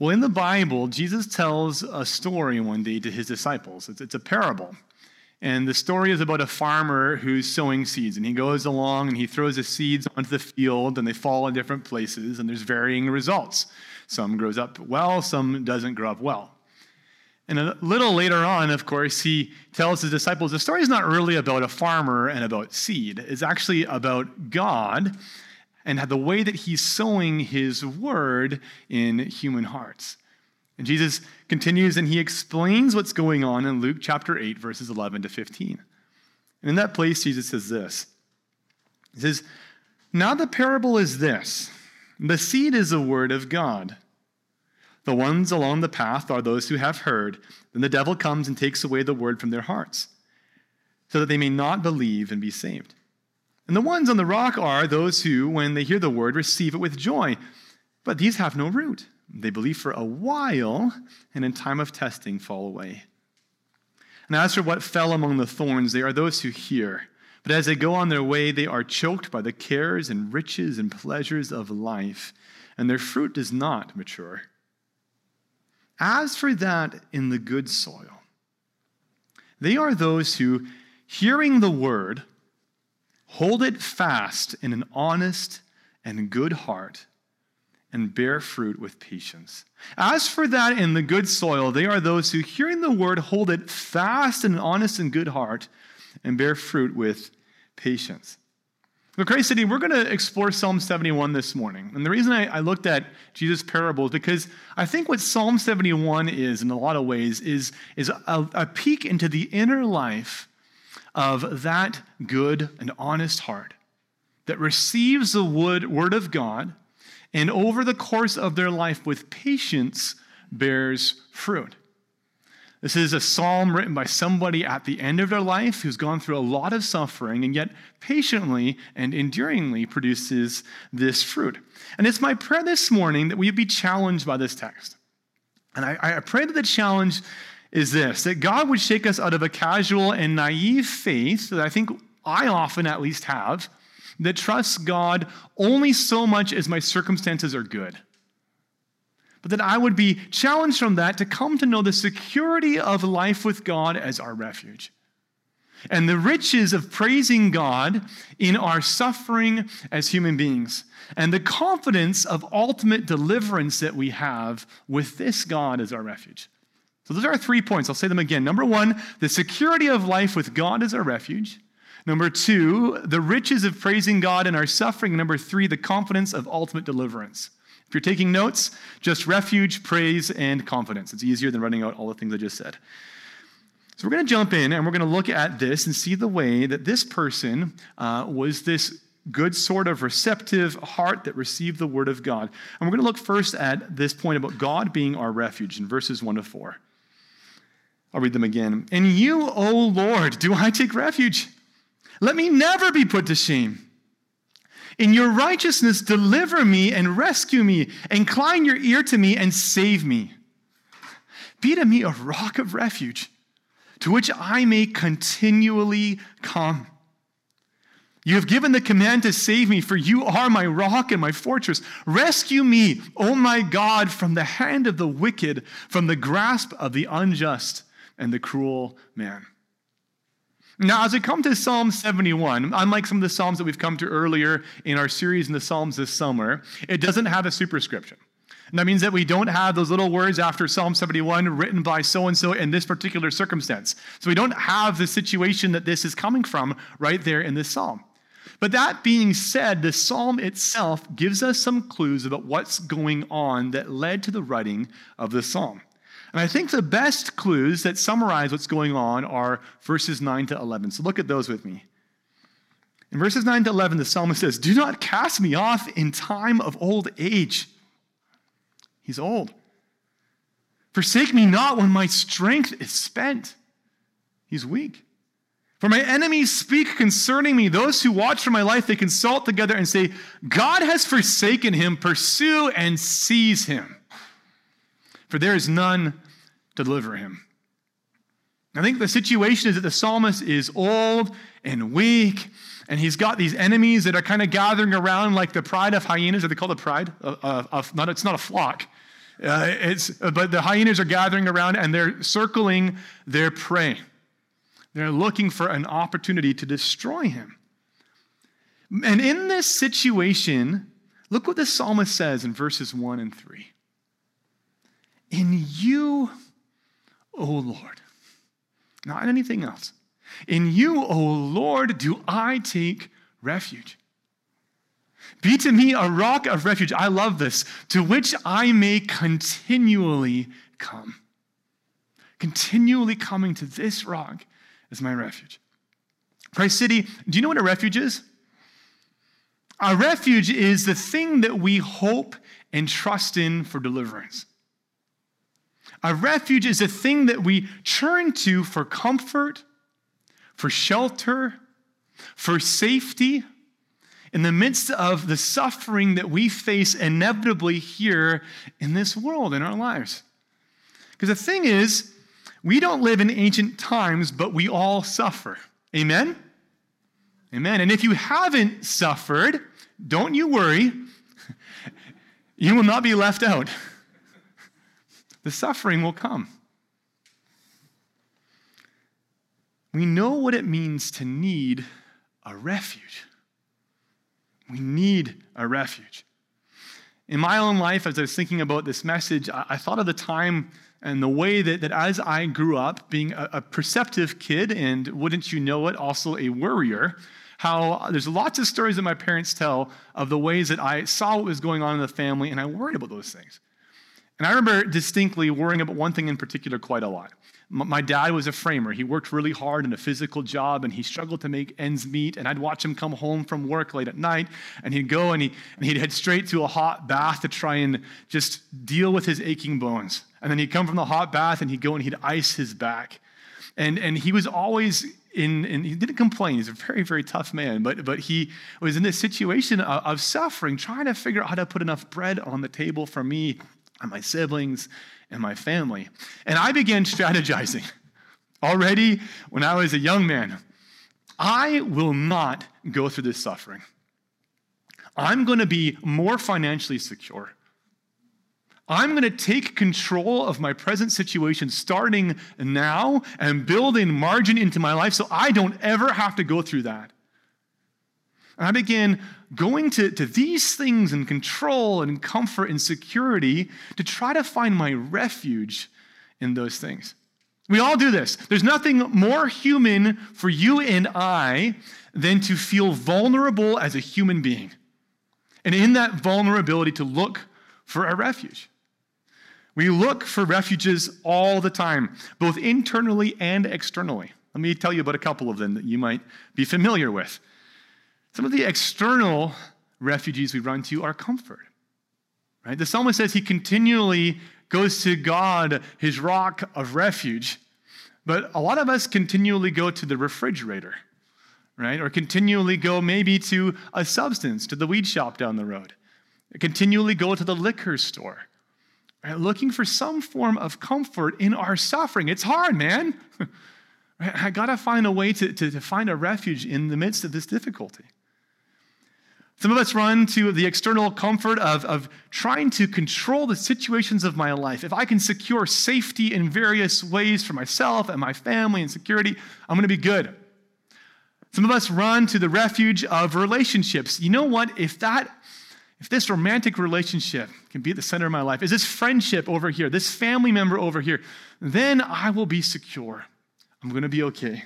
Well, in the Bible, Jesus tells a story one day to his disciples. It's, it's, a parable. And the story is about a farmer who's sowing seeds. And he goes along and he throws the seeds onto the field, and they fall in different places, and there's varying results. Some grows up well, some doesn't grow up well. And a little later on, of course, he tells his disciples the story is not really about a farmer and about seed. It's actually about God and the way that he's sowing his word in human hearts. And Jesus continues and he explains what's going on in Luke chapter 8, verses 11 to 15. And in that place, Jesus says this He says, Now the parable is this the seed is the word of God. The ones along the path are those who have heard. Then the devil comes and takes away the word from their hearts, so that they may not believe and be saved. And the ones on the rock are those who, when they hear the word, receive it with joy. But these have no root. They believe for a while, and in time of testing fall away. And as for what fell among the thorns, they are those who hear. But as they go on their way, they are choked by the cares and riches and pleasures of life, and their fruit does not mature. As for that in the good soil, they are those who, hearing the word, hold it fast in an honest and good heart and bear fruit with patience. As for that in the good soil, they are those who, hearing the word, hold it fast in an honest and good heart and bear fruit with patience. Christ City, we're going to explore Psalm 71 this morning. And the reason I, I looked at Jesus' parable is because I think what Psalm 71 is, in a lot of ways, is, is a, a peek into the inner life of that good and honest heart that receives the word of God and over the course of their life with patience bears fruit. This is a psalm written by somebody at the end of their life who's gone through a lot of suffering and yet patiently and enduringly produces this fruit. And it's my prayer this morning that we be challenged by this text. And I, I pray that the challenge is this that God would shake us out of a casual and naive faith that I think I often at least have, that trusts God only so much as my circumstances are good but that I would be challenged from that to come to know the security of life with God as our refuge. And the riches of praising God in our suffering as human beings, and the confidence of ultimate deliverance that we have with this God as our refuge. So, those are our three points. I'll say them again. Number one, the security of life with God as our refuge. Number two, the riches of praising God in our suffering. Number three, the confidence of ultimate deliverance. If you're taking notes, just refuge, praise, and confidence. It's easier than running out all the things I just said. So we're going to jump in and we're going to look at this and see the way that this person uh, was this good sort of receptive heart that received the word of God. And we're going to look first at this point about God being our refuge in verses 1 to 4. I'll read them again. In you, O Lord, do I take refuge. Let me never be put to shame. In your righteousness, deliver me and rescue me. Incline your ear to me and save me. Be to me a rock of refuge to which I may continually come. You have given the command to save me, for you are my rock and my fortress. Rescue me, O my God, from the hand of the wicked, from the grasp of the unjust and the cruel man. Now, as we come to Psalm 71, unlike some of the Psalms that we've come to earlier in our series in the Psalms this summer, it doesn't have a superscription. And that means that we don't have those little words after Psalm 71 written by so and so in this particular circumstance. So we don't have the situation that this is coming from right there in this psalm. But that being said, the psalm itself gives us some clues about what's going on that led to the writing of the psalm. And I think the best clues that summarize what's going on are verses 9 to 11. So look at those with me. In verses 9 to 11, the psalmist says, Do not cast me off in time of old age. He's old. Forsake me not when my strength is spent. He's weak. For my enemies speak concerning me. Those who watch for my life, they consult together and say, God has forsaken him. Pursue and seize him. For there is none deliver him. I think the situation is that the psalmist is old and weak, and he's got these enemies that are kind of gathering around like the pride of hyenas, or they call it pride? Of, of, not, it's not a flock. Uh, it's, uh, but the hyenas are gathering around and they're circling their prey. They're looking for an opportunity to destroy him. And in this situation, look what the psalmist says in verses 1 and 3. In you, O Lord, not in anything else. In you, O Lord, do I take refuge. Be to me a rock of refuge. I love this, to which I may continually come. Continually coming to this rock as my refuge. Christ City, do you know what a refuge is? A refuge is the thing that we hope and trust in for deliverance. A refuge is a thing that we turn to for comfort, for shelter, for safety in the midst of the suffering that we face inevitably here in this world, in our lives. Because the thing is, we don't live in ancient times, but we all suffer. Amen? Amen. And if you haven't suffered, don't you worry, you will not be left out. The suffering will come. We know what it means to need a refuge. We need a refuge. In my own life, as I was thinking about this message, I, I thought of the time and the way that, that as I grew up, being a, a perceptive kid and wouldn't you know it, also a worrier, how there's lots of stories that my parents tell of the ways that I saw what was going on in the family and I worried about those things. And I remember distinctly worrying about one thing in particular quite a lot. My dad was a framer. He worked really hard in a physical job and he struggled to make ends meet. And I'd watch him come home from work late at night and he'd go and, he, and he'd head straight to a hot bath to try and just deal with his aching bones. And then he'd come from the hot bath and he'd go and he'd ice his back. And, and he was always in, and he didn't complain. He's a very, very tough man, but, but he was in this situation of, of suffering, trying to figure out how to put enough bread on the table for me and my siblings and my family. And I began strategizing already when I was a young man. I will not go through this suffering. I'm going to be more financially secure. I'm going to take control of my present situation starting now and building margin into my life so I don't ever have to go through that. And I began going to, to these things and control and comfort and security to try to find my refuge in those things. We all do this. There's nothing more human for you and I than to feel vulnerable as a human being. And in that vulnerability, to look for a refuge. We look for refuges all the time, both internally and externally. Let me tell you about a couple of them that you might be familiar with. Some of the external refugees we run to are comfort. Right? The psalmist says he continually goes to God, his rock of refuge. But a lot of us continually go to the refrigerator, right? Or continually go maybe to a substance, to the weed shop down the road. Continually go to the liquor store, right? Looking for some form of comfort in our suffering. It's hard, man. I got to find a way to, to, to find a refuge in the midst of this difficulty. Some of us run to the external comfort of, of trying to control the situations of my life. If I can secure safety in various ways for myself and my family and security, I'm going to be good. Some of us run to the refuge of relationships. You know what? If that if this romantic relationship can be at the center of my life, is this friendship over here, this family member over here, then I will be secure. I'm going to be okay.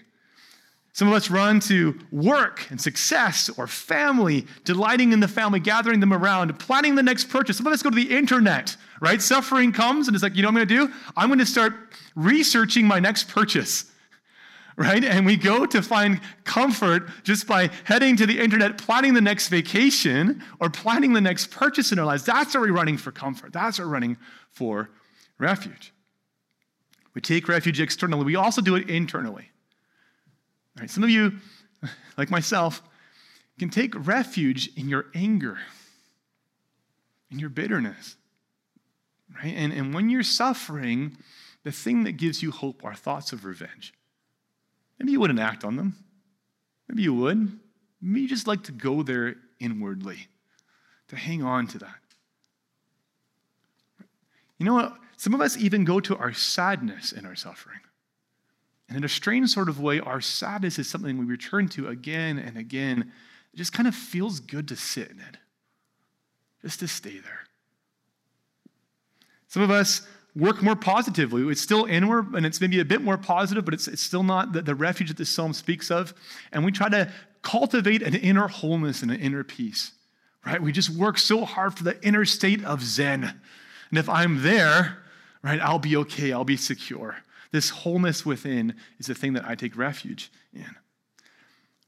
Some of us run to work and success or family, delighting in the family, gathering them around, planning the next purchase. Some of us go to the internet, right? Suffering comes and it's like, you know what I'm going to do? I'm going to start researching my next purchase, right? And we go to find comfort just by heading to the internet, planning the next vacation or planning the next purchase in our lives. That's where we're running for comfort. That's where we're running for refuge. We take refuge externally, we also do it internally. Right? Some of you, like myself, can take refuge in your anger, in your bitterness. Right? And, and when you're suffering, the thing that gives you hope are thoughts of revenge. Maybe you wouldn't act on them. Maybe you would. Maybe you just like to go there inwardly, to hang on to that. You know what? Some of us even go to our sadness in our suffering. And in a strange sort of way, our sadness is something we return to again and again. It just kind of feels good to sit in it, just to stay there. Some of us work more positively. It's still inward and it's maybe a bit more positive, but it's, it's still not the, the refuge that this psalm speaks of. And we try to cultivate an inner wholeness and an inner peace, right? We just work so hard for the inner state of Zen. And if I'm there, right, I'll be okay, I'll be secure. This wholeness within is the thing that I take refuge in.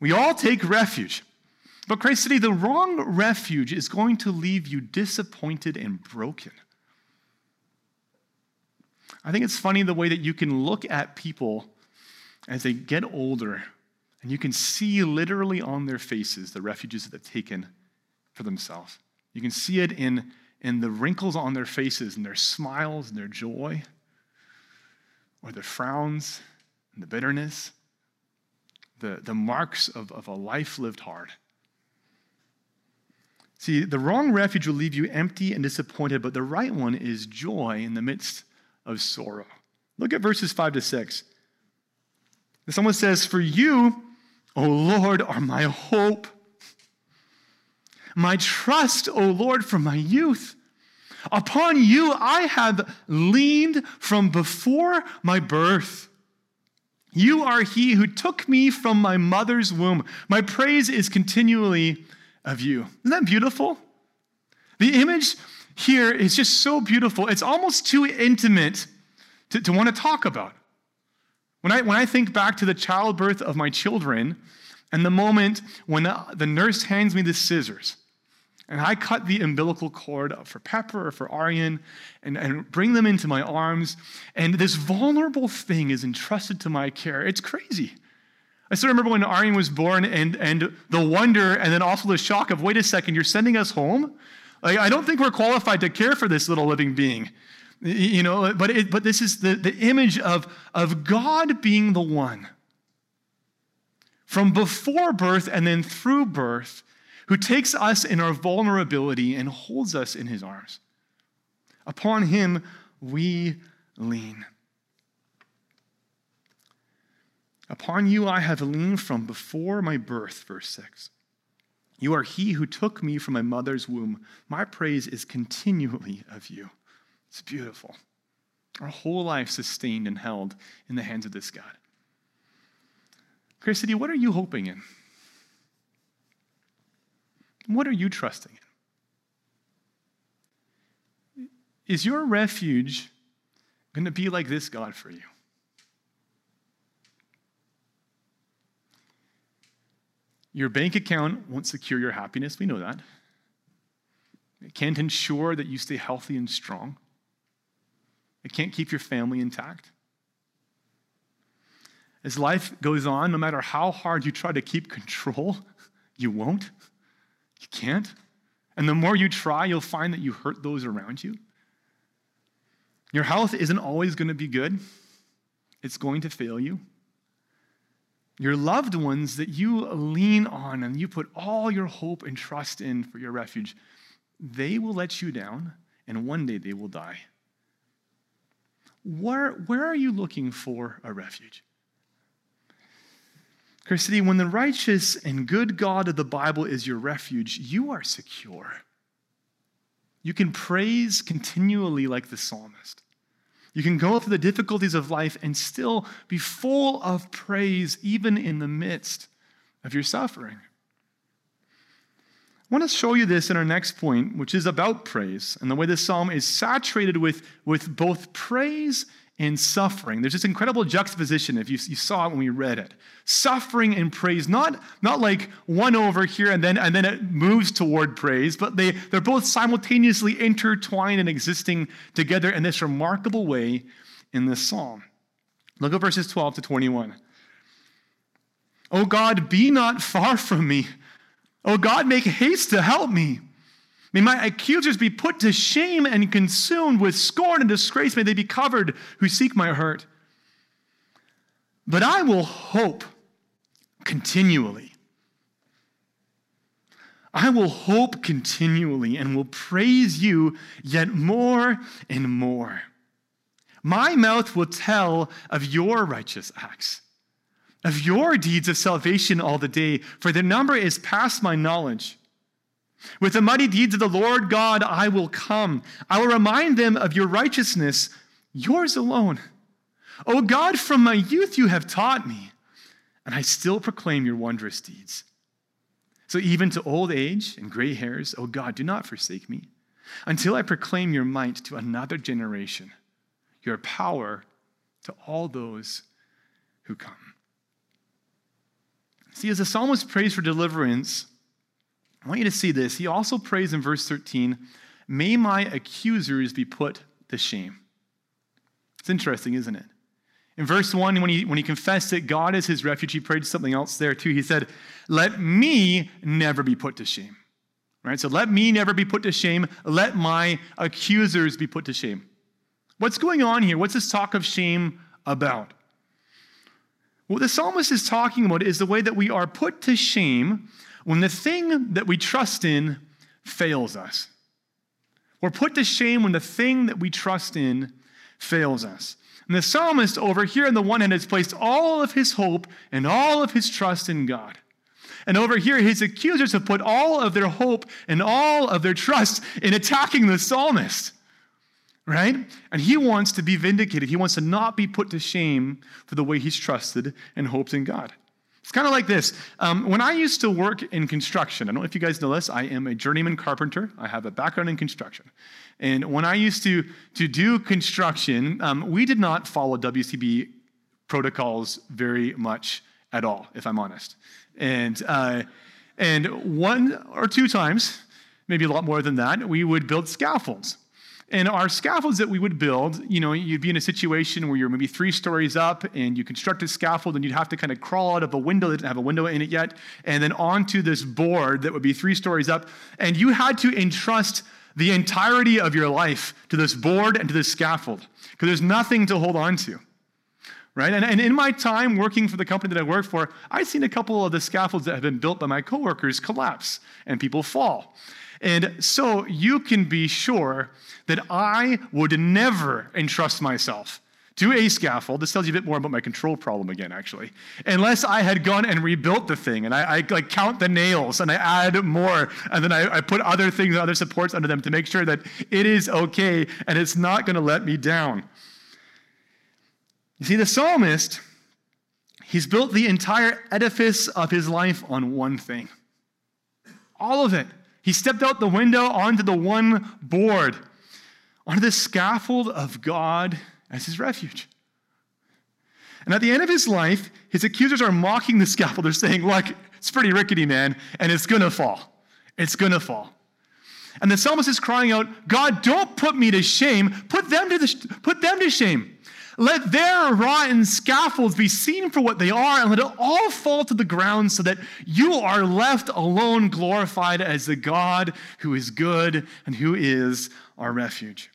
We all take refuge. But Christ City, the wrong refuge is going to leave you disappointed and broken. I think it's funny the way that you can look at people as they get older and you can see literally on their faces the refuges that they've taken for themselves. You can see it in, in the wrinkles on their faces and their smiles and their joy, or the frowns and the bitterness, the, the marks of, of a life lived hard. See, the wrong refuge will leave you empty and disappointed, but the right one is joy in the midst of sorrow. Look at verses 5 to 6. Someone says, For you, O Lord, are my hope, my trust, O Lord, from my youth. Upon you I have leaned from before my birth. You are he who took me from my mother's womb. My praise is continually of you. Isn't that beautiful? The image here is just so beautiful. It's almost too intimate to, to want to talk about. When I, when I think back to the childbirth of my children and the moment when the, the nurse hands me the scissors and I cut the umbilical cord for Pepper or for Aryan and, and bring them into my arms, and this vulnerable thing is entrusted to my care. It's crazy. I still remember when Aryan was born and, and the wonder and then also the shock of, wait a second, you're sending us home? Like, I don't think we're qualified to care for this little living being. You know, but, it, but this is the, the image of, of God being the one from before birth and then through birth who takes us in our vulnerability and holds us in his arms. Upon him we lean. Upon you I have leaned from before my birth, verse 6. You are he who took me from my mother's womb. My praise is continually of you. It's beautiful. Our whole life sustained and held in the hands of this God. Christ City, what are you hoping in? What are you trusting in? Is your refuge going to be like this God for you? Your bank account won't secure your happiness. We know that. It can't ensure that you stay healthy and strong. It can't keep your family intact. As life goes on, no matter how hard you try to keep control, you won't. You can't. And the more you try, you'll find that you hurt those around you. Your health isn't always going to be good, it's going to fail you. Your loved ones that you lean on and you put all your hope and trust in for your refuge, they will let you down, and one day they will die. Where, where are you looking for a refuge? City, when the righteous and good God of the Bible is your refuge, you are secure. You can praise continually like the psalmist. You can go through the difficulties of life and still be full of praise, even in the midst of your suffering. I want to show you this in our next point, which is about praise and the way this psalm is saturated with, with both praise and suffering. There's this incredible juxtaposition if you, you saw it when we read it. Suffering and praise, not, not like one over here and then, and then it moves toward praise, but they, they're both simultaneously intertwined and existing together in this remarkable way in this psalm. Look at verses 12 to 21. Oh God, be not far from me. Oh God, make haste to help me. May my accusers be put to shame and consumed with scorn and disgrace. May they be covered who seek my hurt. But I will hope continually. I will hope continually and will praise you yet more and more. My mouth will tell of your righteous acts, of your deeds of salvation all the day, for their number is past my knowledge. With the mighty deeds of the Lord God, I will come. I will remind them of your righteousness, yours alone. O God, from my youth you have taught me, and I still proclaim your wondrous deeds. So even to old age and gray hairs, O God, do not forsake me until I proclaim your might to another generation, your power to all those who come. See, as the psalmist prays for deliverance, I want you to see this. He also prays in verse 13, May my accusers be put to shame. It's interesting, isn't it? In verse 1, when he, when he confessed that God is his refuge, he prayed something else there too. He said, Let me never be put to shame. Right? So let me never be put to shame. Let my accusers be put to shame. What's going on here? What's this talk of shame about? What the psalmist is talking about is the way that we are put to shame when the thing that we trust in fails us. We're put to shame when the thing that we trust in fails us. And the psalmist over here on the one hand has placed all of his hope and all of his trust in God. And over here, his accusers have put all of their hope and all of their trust in attacking the psalmist. Right? And he wants to be vindicated. He wants to not be put to shame for the way he's trusted and hoped in God. It's kind of like this. Um, when I used to work in construction, I don't know if you guys know this, I am a journeyman carpenter. I have a background in construction. And when I used to, to do construction, um, we did not follow WCB protocols very much at all, if I'm honest. And, uh, and one or two times, maybe a lot more than that, we would build scaffolds. And our scaffolds that we would build, you know, you'd be in a situation where you're maybe three stories up and you construct a scaffold and you'd have to kind of crawl out of a window that didn't have a window in it yet, and then onto this board that would be three stories up. And you had to entrust the entirety of your life to this board and to this scaffold because there's nothing to hold on to. Right? And, and in my time working for the company that I work for, I've seen a couple of the scaffolds that have been built by my coworkers collapse and people fall. And so you can be sure that I would never entrust myself to a scaffold. This tells you a bit more about my control problem again, actually. Unless I had gone and rebuilt the thing and I, I like count the nails and I add more and then I, I put other things, other supports under them to make sure that it is okay and it's not going to let me down. You see, the psalmist, he's built the entire edifice of his life on one thing. All of it. He stepped out the window onto the one board, onto the scaffold of God as his refuge. And at the end of his life, his accusers are mocking the scaffold. They're saying, Look, it's pretty rickety, man, and it's going to fall. It's going to fall. And the psalmist is crying out, God, don't put me to shame. Put them to, the, put them to shame. Let their rotten scaffolds be seen for what they are, and let it all fall to the ground so that you are left alone, glorified as the God who is good and who is our refuge.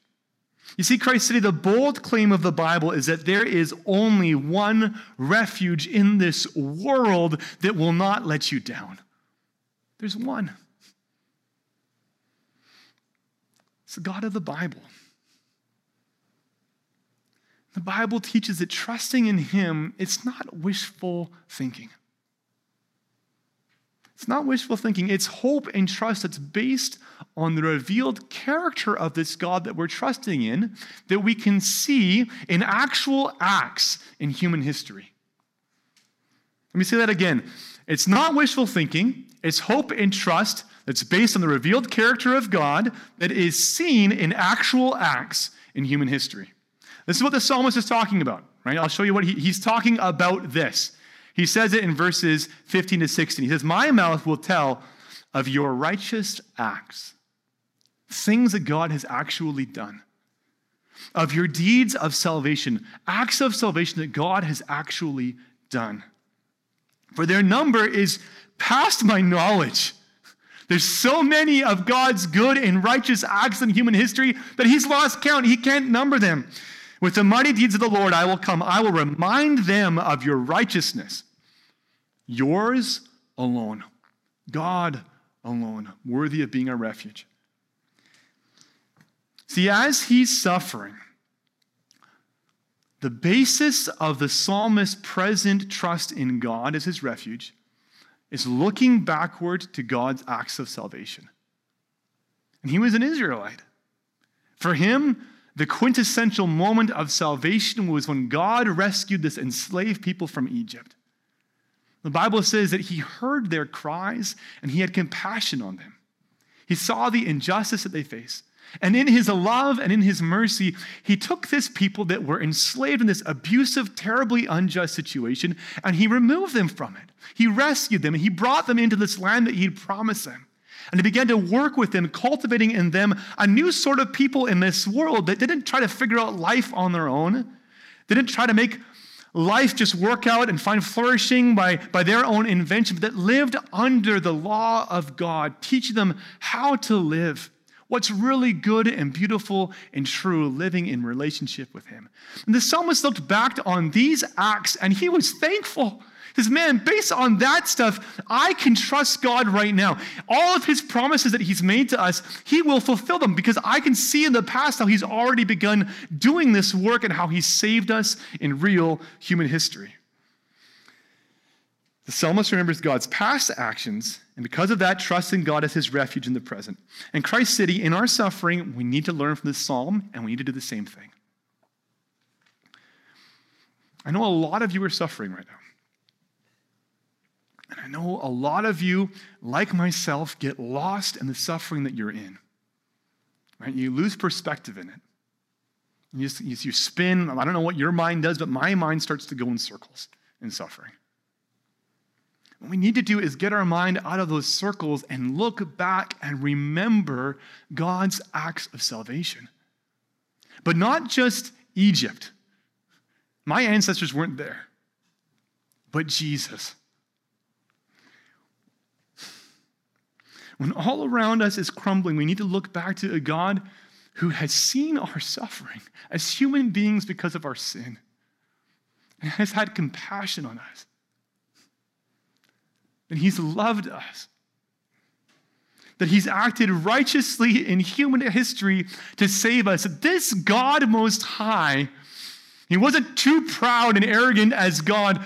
You see, Christ City, the bold claim of the Bible is that there is only one refuge in this world that will not let you down. There's one. It's the God of the Bible. The Bible teaches that trusting in Him, it's not wishful thinking. It's not wishful thinking, it's hope and trust that's based on the revealed character of this God that we're trusting in, that we can see in actual acts in human history. Let me say that again. It's not wishful thinking, it's hope and trust that's based on the revealed character of God that is seen in actual acts in human history. This is what the psalmist is talking about, right? I'll show you what he, he's talking about this. He says it in verses 15 to 16. He says, My mouth will tell of your righteous acts, things that God has actually done, of your deeds of salvation, acts of salvation that God has actually done. For their number is past my knowledge. There's so many of God's good and righteous acts in human history that he's lost count. He can't number them. With the mighty deeds of the Lord I will come. I will remind them of your righteousness. Yours alone. God alone, worthy of being our refuge. See, as he's suffering, the basis of the psalmist's present trust in God as his refuge is looking backward to God's acts of salvation. And he was an Israelite. For him, the quintessential moment of salvation was when God rescued this enslaved people from Egypt. The Bible says that he heard their cries and he had compassion on them. He saw the injustice that they faced. And in his love and in his mercy, he took this people that were enslaved in this abusive, terribly unjust situation, and he removed them from it. He rescued them, and he brought them into this land that he'd promised them. And he began to work with them, cultivating in them a new sort of people in this world that didn't try to figure out life on their own, didn't try to make life just work out and find flourishing by, by their own invention, but that lived under the law of God, teaching them how to live what's really good and beautiful and true living in relationship with him. And the psalmist looked back on these acts and he was thankful. Says, Man, based on that stuff, I can trust God right now. All of his promises that he's made to us, he will fulfill them because I can see in the past how he's already begun doing this work and how he saved us in real human history. The psalmist remembers God's past actions, and because of that, trusts in God as his refuge in the present. In Christ City, in our suffering, we need to learn from this psalm, and we need to do the same thing. I know a lot of you are suffering right now. And I know a lot of you, like myself, get lost in the suffering that you're in. Right? You lose perspective in it. You, you spin, I don't know what your mind does, but my mind starts to go in circles in suffering. What we need to do is get our mind out of those circles and look back and remember God's acts of salvation. But not just Egypt. My ancestors weren't there, but Jesus. When all around us is crumbling, we need to look back to a God who has seen our suffering as human beings because of our sin and has had compassion on us that He's loved us, that He's acted righteously in human history to save us. This God Most High, He wasn't too proud and arrogant as God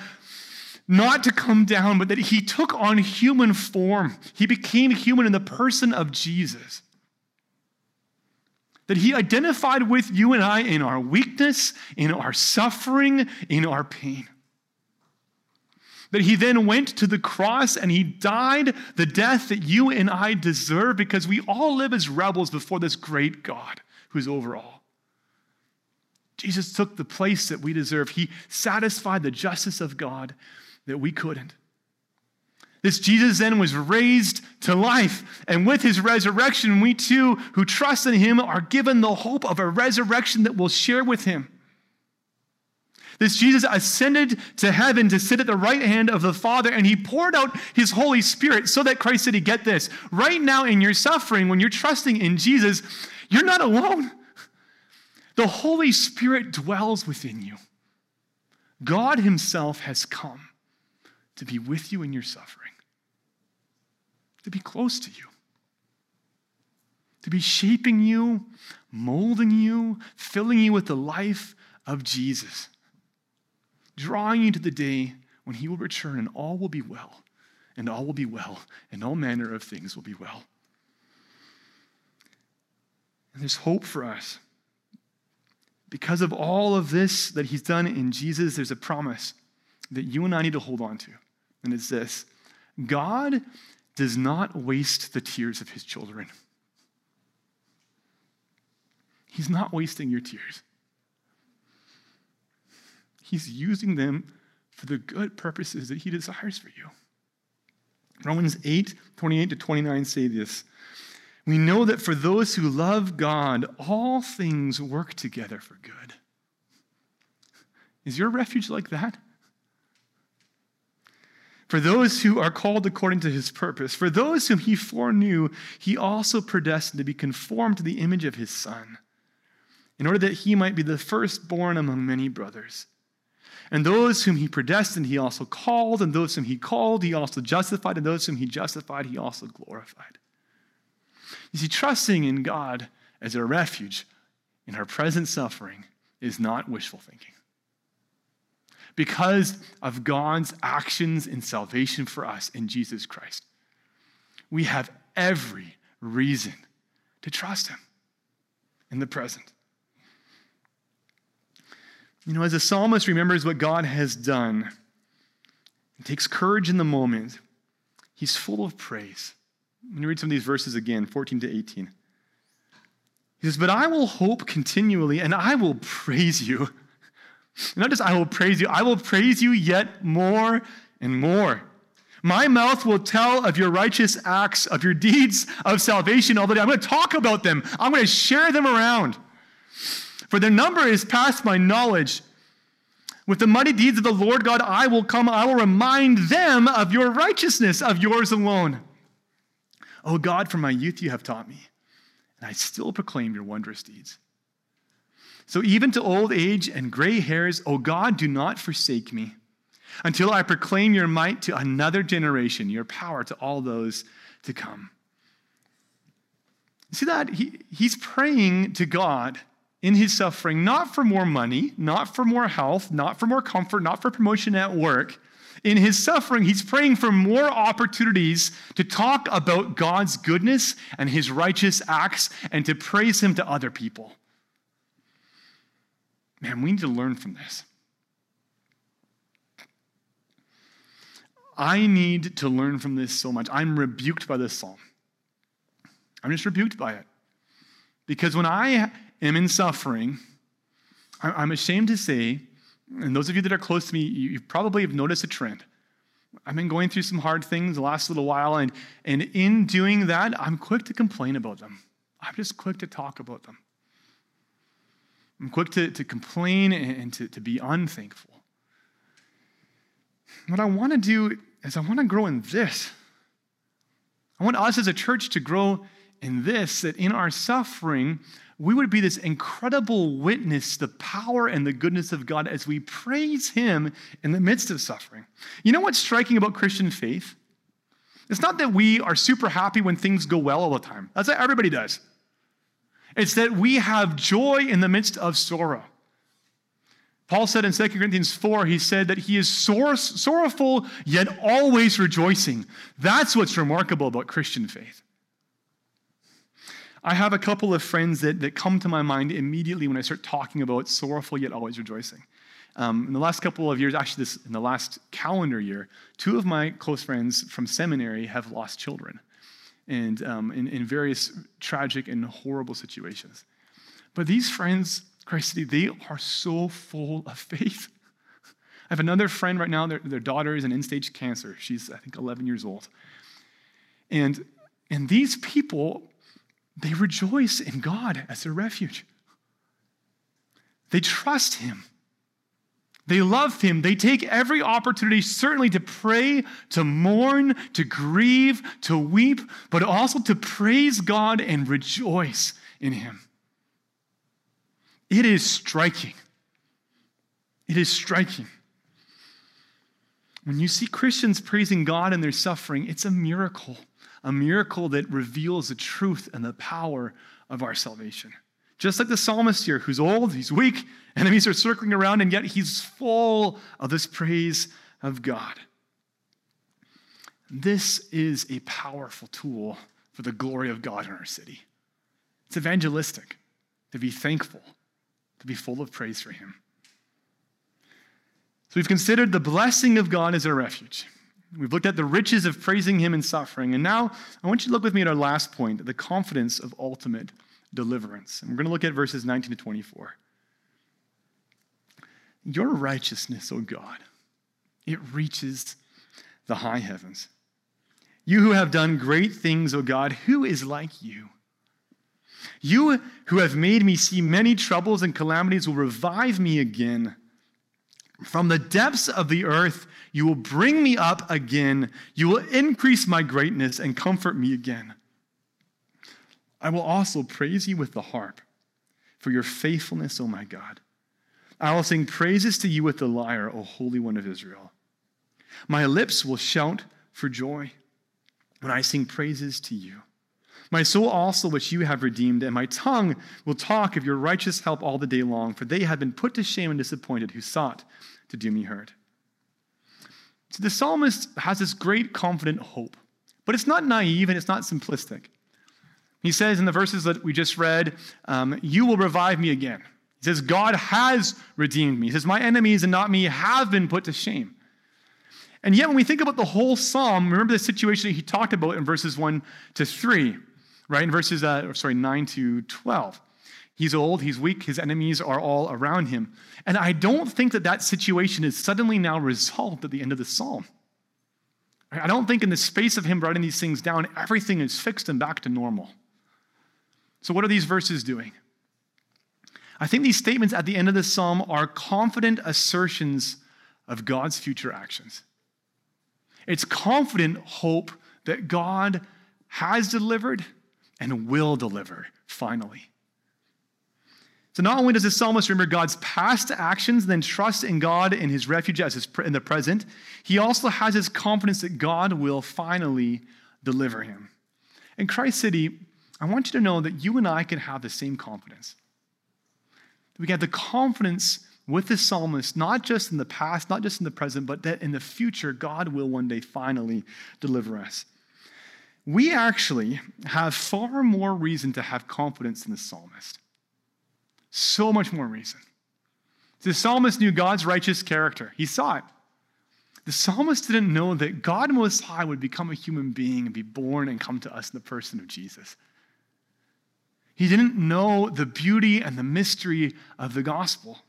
not to come down, but that He took on human form. He became human in the person of Jesus. That he identified with you and I in our weakness, in our suffering, in our pain. That he then went to the cross and he died the death that you and I deserve because we all live as rebels before this great God who's over all. Jesus took the place that we deserve. He satisfied the justice of God that we couldn't. This Jesus then was raised to life. And with his resurrection, we too, who trust in him, are given the hope of a resurrection that we'll share with him. This Jesus ascended to heaven to sit at the right hand of the Father, and he poured out his Holy Spirit so that Christ City, Get this, right now in your suffering, when you're trusting in Jesus, you're not alone. The Holy Spirit dwells within you. God Himself has come to be with you in your suffering, to be close to you, to be shaping you, molding you, filling you with the life of Jesus drawing you to the day when he will return and all will be well, and all will be well, and all manner of things will be well. And there's hope for us. Because of all of this that he's done in Jesus, there's a promise that you and I need to hold on to. And it's this God does not waste the tears of his children. He's not wasting your tears. He's using them for the good purposes that He desires for you. Romans 8 28 to 29 say this. We know that for those who love God, all things work together for good. Is your refuge like that? For those who are called according to his purpose, for those whom he foreknew, he also predestined to be conformed to the image of his son, in order that he might be the firstborn among many brothers. And those whom he predestined, he also called. And those whom he called, he also justified. And those whom he justified, he also glorified. You see, trusting in God as a refuge in our present suffering is not wishful thinking. Because of God's actions in salvation for us in Jesus Christ, we have every reason to trust Him in the present. You know, as the psalmist remembers what God has done, and takes courage in the moment, he's full of praise. When you read some of these verses again, 14 to 18. He says, But I will hope continually, and I will praise you. Not just I will praise you, I will praise you yet more and more. My mouth will tell of your righteous acts, of your deeds of salvation all the day. I'm going to talk about them, I'm going to share them around. For their number is past my knowledge. With the mighty deeds of the Lord God, I will come, I will remind them of your righteousness, of yours alone. O God, from my youth you have taught me, and I still proclaim your wondrous deeds. So even to old age and gray hairs, O God, do not forsake me until I proclaim your might to another generation, your power to all those to come. See that? He, he's praying to God in his suffering, not for more money, not for more health, not for more comfort, not for promotion at work. In his suffering, he's praying for more opportunities to talk about God's goodness and his righteous acts and to praise him to other people. Man, we need to learn from this. I need to learn from this so much. I'm rebuked by this psalm. I'm just rebuked by it. Because when I am in suffering, I'm ashamed to say, and those of you that are close to me, you probably have noticed a trend. I've been going through some hard things the last little while, and, and in doing that, I'm quick to complain about them. I'm just quick to talk about them. I'm quick to, to complain and to, to be unthankful. What I want to do is I want to grow in this. I want us as a church to grow in this, that in our suffering, we would be this incredible witness the power and the goodness of God as we praise Him in the midst of suffering. You know what's striking about Christian faith? It's not that we are super happy when things go well all the time. That's what everybody does. It's that we have joy in the midst of sorrow. Paul said in 2 Corinthians 4, he said that he is sor- sorrowful yet always rejoicing. That's what's remarkable about Christian faith. I have a couple of friends that, that come to my mind immediately when I start talking about sorrowful yet always rejoicing. Um, in the last couple of years, actually, this in the last calendar year, two of my close friends from seminary have lost children, and um, in, in various tragic and horrible situations. But these friends Christ they are so full of faith. I have another friend right now, their, their daughter is an end stage cancer. She's, I think, 11 years old. And, and these people, they rejoice in God as their refuge. They trust Him. They love Him. They take every opportunity, certainly to pray, to mourn, to grieve, to weep, but also to praise God and rejoice in Him. It is striking. It is striking. When you see Christians praising God in their suffering, it's a miracle, a miracle that reveals the truth and the power of our salvation. Just like the psalmist here, who's old, he's weak, enemies are circling around, and yet he's full of this praise of God. This is a powerful tool for the glory of God in our city. It's evangelistic to be thankful to be full of praise for Him. So we've considered the blessing of God as our refuge. We've looked at the riches of praising Him in suffering. And now I want you to look with me at our last point the confidence of ultimate deliverance. And we're going to look at verses 19 to 24. Your righteousness, O God, it reaches the high heavens. You who have done great things, O God, who is like you? You who have made me see many troubles and calamities will revive me again. From the depths of the earth, you will bring me up again. You will increase my greatness and comfort me again. I will also praise you with the harp for your faithfulness, O my God. I will sing praises to you with the lyre, O Holy One of Israel. My lips will shout for joy when I sing praises to you. My soul also, which you have redeemed, and my tongue will talk of your righteous help all the day long, for they have been put to shame and disappointed who sought to do me hurt. So the psalmist has this great confident hope, but it's not naive and it's not simplistic. He says in the verses that we just read, um, You will revive me again. He says, God has redeemed me. He says, My enemies and not me have been put to shame. And yet, when we think about the whole psalm, remember the situation that he talked about in verses 1 to 3, right? In verses, uh, sorry, 9 to 12. He's old, he's weak, his enemies are all around him. And I don't think that that situation is suddenly now resolved at the end of the psalm. I don't think in the space of him writing these things down, everything is fixed and back to normal. So, what are these verses doing? I think these statements at the end of the psalm are confident assertions of God's future actions. It's confident hope that God has delivered and will deliver finally. So not only does the psalmist remember God's past actions, then trust in God in his refuge as his, in the present, he also has his confidence that God will finally deliver him. In Christ City, I want you to know that you and I can have the same confidence. We have the confidence with the psalmist, not just in the past, not just in the present, but that in the future, God will one day finally deliver us. We actually have far more reason to have confidence in the psalmist. So much more reason. The psalmist knew God's righteous character, he saw it. The psalmist didn't know that God Most High would become a human being and be born and come to us in the person of Jesus. He didn't know the beauty and the mystery of the gospel.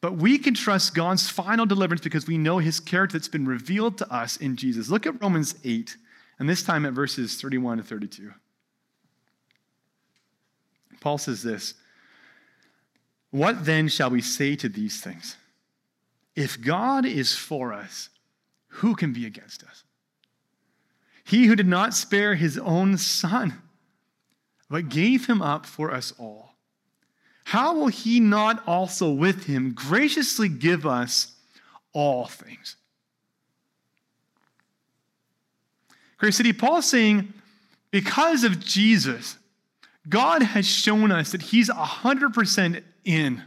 But we can trust God's final deliverance because we know his character that's been revealed to us in Jesus. Look at Romans 8, and this time at verses 31 to 32. Paul says this What then shall we say to these things? If God is for us, who can be against us? He who did not spare his own son but gave him up for us all. How will he not also with him graciously give us all things? Grace City, Paul is saying, because of Jesus, God has shown us that he's 100% in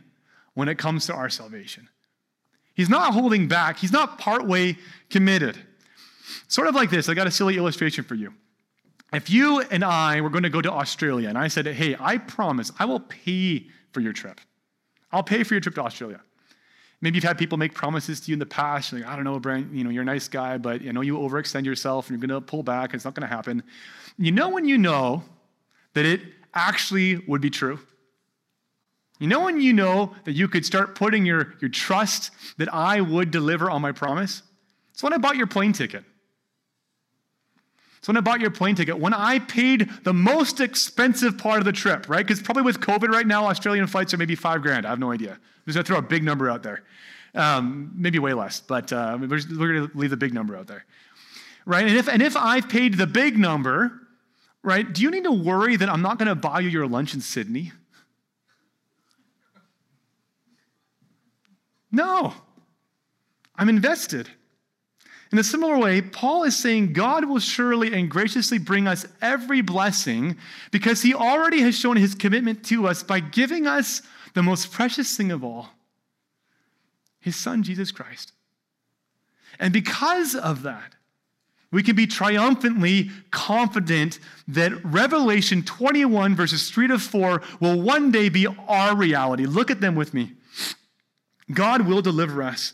when it comes to our salvation. He's not holding back, he's not partway committed. Sort of like this I got a silly illustration for you if you and I were going to go to Australia and I said, hey, I promise I will pay for your trip, I'll pay for your trip to Australia. Maybe you've had people make promises to you in the past, like, I don't know, Brent, you know, you're a nice guy, but you know, you overextend yourself and you're going to pull back, it's not going to happen. You know when you know that it actually would be true? You know when you know that you could start putting your, your trust that I would deliver on my promise? It's when I bought your plane ticket. So when I bought your plane ticket, when I paid the most expensive part of the trip, right? Because probably with COVID right now, Australian flights are maybe five grand. I have no idea. I'm just gonna throw a big number out there. Um, maybe way less, but uh, we're, we're gonna leave the big number out there, right? And if and if I've paid the big number, right? Do you need to worry that I'm not gonna buy you your lunch in Sydney? No, I'm invested. In a similar way, Paul is saying God will surely and graciously bring us every blessing because he already has shown his commitment to us by giving us the most precious thing of all his son, Jesus Christ. And because of that, we can be triumphantly confident that Revelation 21, verses 3 to 4, will one day be our reality. Look at them with me. God will deliver us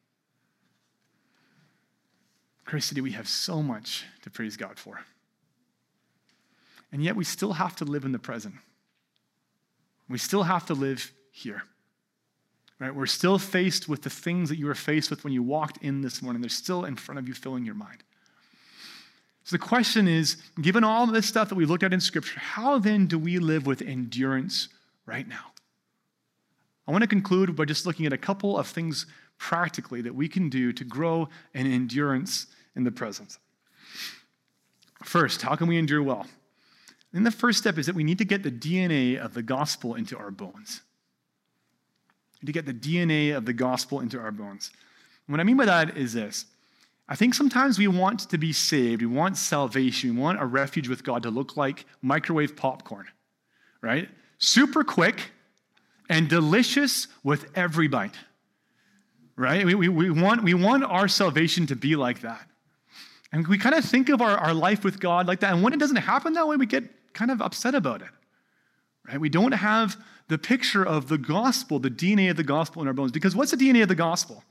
Grace City, we have so much to praise God for. And yet we still have to live in the present. We still have to live here. Right? We're still faced with the things that you were faced with when you walked in this morning. They're still in front of you, filling your mind. So the question is given all this stuff that we looked at in Scripture, how then do we live with endurance right now? I want to conclude by just looking at a couple of things practically that we can do to grow in endurance in the presence. First, how can we endure well? And the first step is that we need to get the DNA of the gospel into our bones. To get the DNA of the gospel into our bones. what I mean by that is this I think sometimes we want to be saved, we want salvation, we want a refuge with God to look like microwave popcorn, right? Super quick and delicious with every bite, right? We, we, we, want, we want our salvation to be like that. And we kind of think of our, our life with God like that. And when it doesn't happen that way, we get kind of upset about it. Right? We don't have the picture of the gospel, the DNA of the gospel in our bones. Because what's the DNA of the gospel?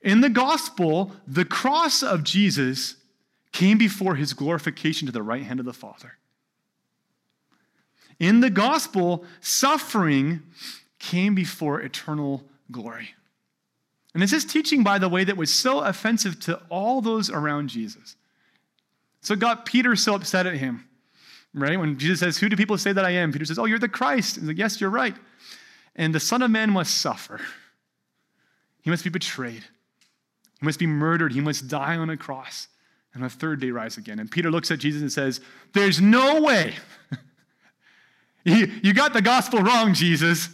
In the gospel, the cross of Jesus came before his glorification to the right hand of the Father. In the gospel, suffering came before eternal glory. And it's this teaching, by the way, that was so offensive to all those around Jesus. So it got Peter so upset at him, right? When Jesus says, Who do people say that I am? Peter says, Oh, you're the Christ. He's like, Yes, you're right. And the Son of Man must suffer, he must be betrayed, he must be murdered, he must die on a cross, and on the third day rise again. And Peter looks at Jesus and says, There's no way. you got the gospel wrong, Jesus.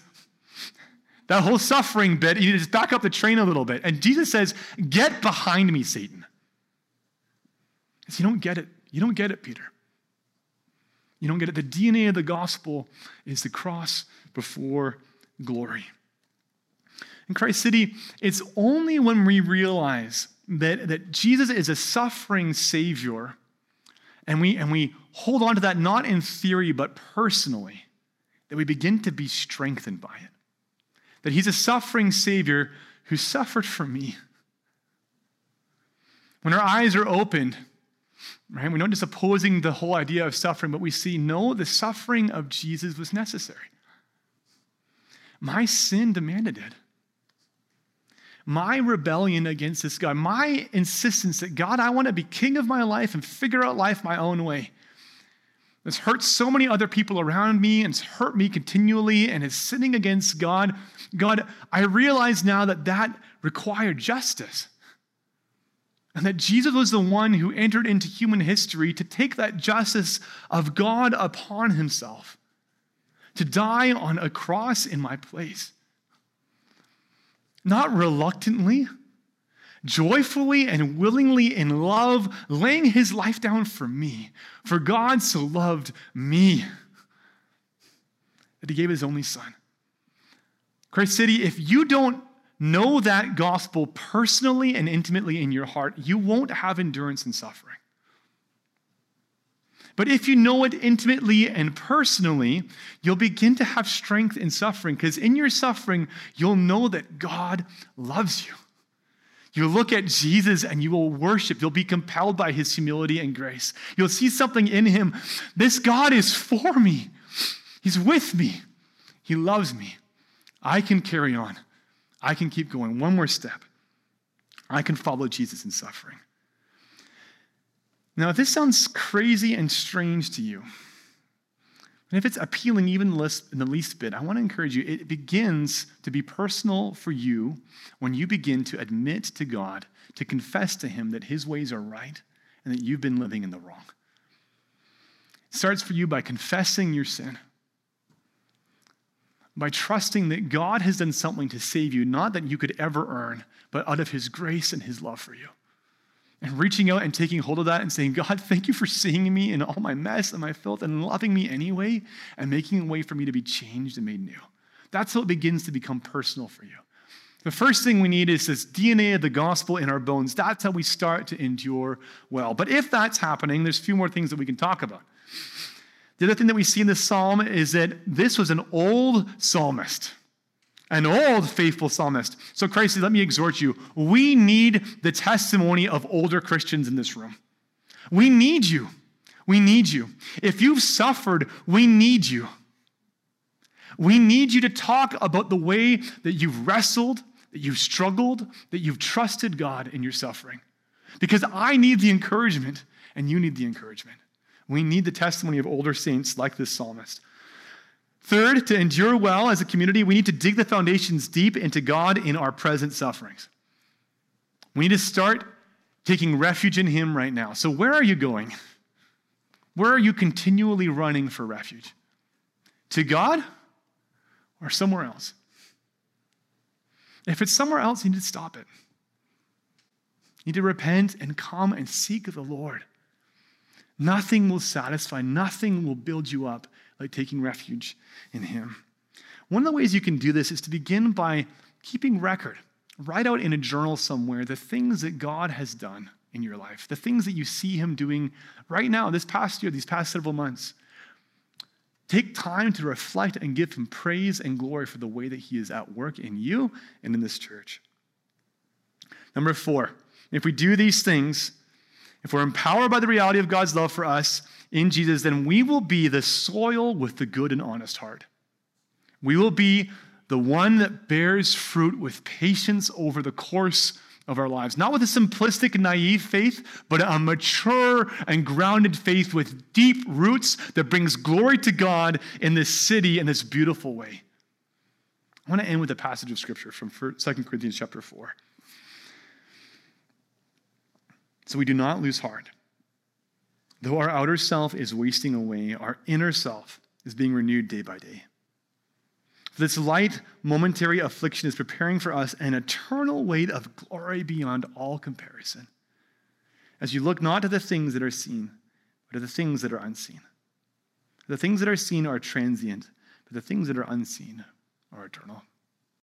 That whole suffering bit, you just back up the train a little bit. And Jesus says, Get behind me, Satan. Because you don't get it. You don't get it, Peter. You don't get it. The DNA of the gospel is the cross before glory. In Christ City, it's only when we realize that, that Jesus is a suffering Savior and we, and we hold on to that not in theory but personally that we begin to be strengthened by it that he's a suffering Savior who suffered for me. When our eyes are opened, right, we're not just opposing the whole idea of suffering, but we see, no, the suffering of Jesus was necessary. My sin demanded it. My rebellion against this God, my insistence that God, I want to be king of my life and figure out life my own way. This hurt so many other people around me and it's hurt me continually and is sinning against God. God, I realize now that that required justice. And that Jesus was the one who entered into human history to take that justice of God upon himself, to die on a cross in my place. Not reluctantly, joyfully and willingly in love, laying his life down for me. For God so loved me that he gave his only son. Christ City, if you don't know that gospel personally and intimately in your heart, you won't have endurance in suffering. But if you know it intimately and personally, you'll begin to have strength in suffering because in your suffering, you'll know that God loves you. You look at Jesus and you will worship. You'll be compelled by his humility and grace. You'll see something in him. This God is for me, he's with me, he loves me. I can carry on. I can keep going. One more step. I can follow Jesus in suffering. Now, if this sounds crazy and strange to you, and if it's appealing even in the least bit, I want to encourage you. It begins to be personal for you when you begin to admit to God, to confess to Him that His ways are right and that you've been living in the wrong. It starts for you by confessing your sin by trusting that God has done something to save you, not that you could ever earn, but out of His grace and His love for you. And reaching out and taking hold of that and saying, God, thank you for seeing me in all my mess and my filth and loving me anyway and making a way for me to be changed and made new. That's how it begins to become personal for you. The first thing we need is this DNA of the gospel in our bones. That's how we start to endure well. But if that's happening, there's a few more things that we can talk about. The other thing that we see in this psalm is that this was an old psalmist, an old faithful psalmist. So, Christ, let me exhort you. We need the testimony of older Christians in this room. We need you. We need you. If you've suffered, we need you. We need you to talk about the way that you've wrestled, that you've struggled, that you've trusted God in your suffering. Because I need the encouragement, and you need the encouragement. We need the testimony of older saints like this psalmist. Third, to endure well as a community, we need to dig the foundations deep into God in our present sufferings. We need to start taking refuge in Him right now. So, where are you going? Where are you continually running for refuge? To God or somewhere else? If it's somewhere else, you need to stop it. You need to repent and come and seek the Lord. Nothing will satisfy, nothing will build you up like taking refuge in Him. One of the ways you can do this is to begin by keeping record. Write out in a journal somewhere the things that God has done in your life, the things that you see Him doing right now, this past year, these past several months. Take time to reflect and give Him praise and glory for the way that He is at work in you and in this church. Number four, if we do these things, if we're empowered by the reality of God's love for us in Jesus, then we will be the soil with the good and honest heart. We will be the one that bears fruit with patience over the course of our lives. Not with a simplistic, naive faith, but a mature and grounded faith with deep roots that brings glory to God in this city in this beautiful way. I want to end with a passage of scripture from 2 Corinthians chapter 4. So we do not lose heart. Though our outer self is wasting away, our inner self is being renewed day by day. This light, momentary affliction is preparing for us an eternal weight of glory beyond all comparison. As you look not to the things that are seen, but to the things that are unseen. The things that are seen are transient, but the things that are unseen are eternal.